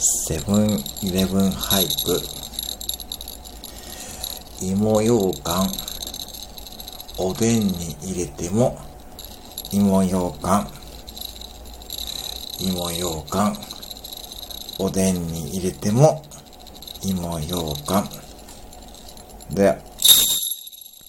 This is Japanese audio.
セブンイレブンハイプ。芋ようかん。おでんに入れても、芋ようかん。芋ようかん。おでんに入れても、芋ようかん。で、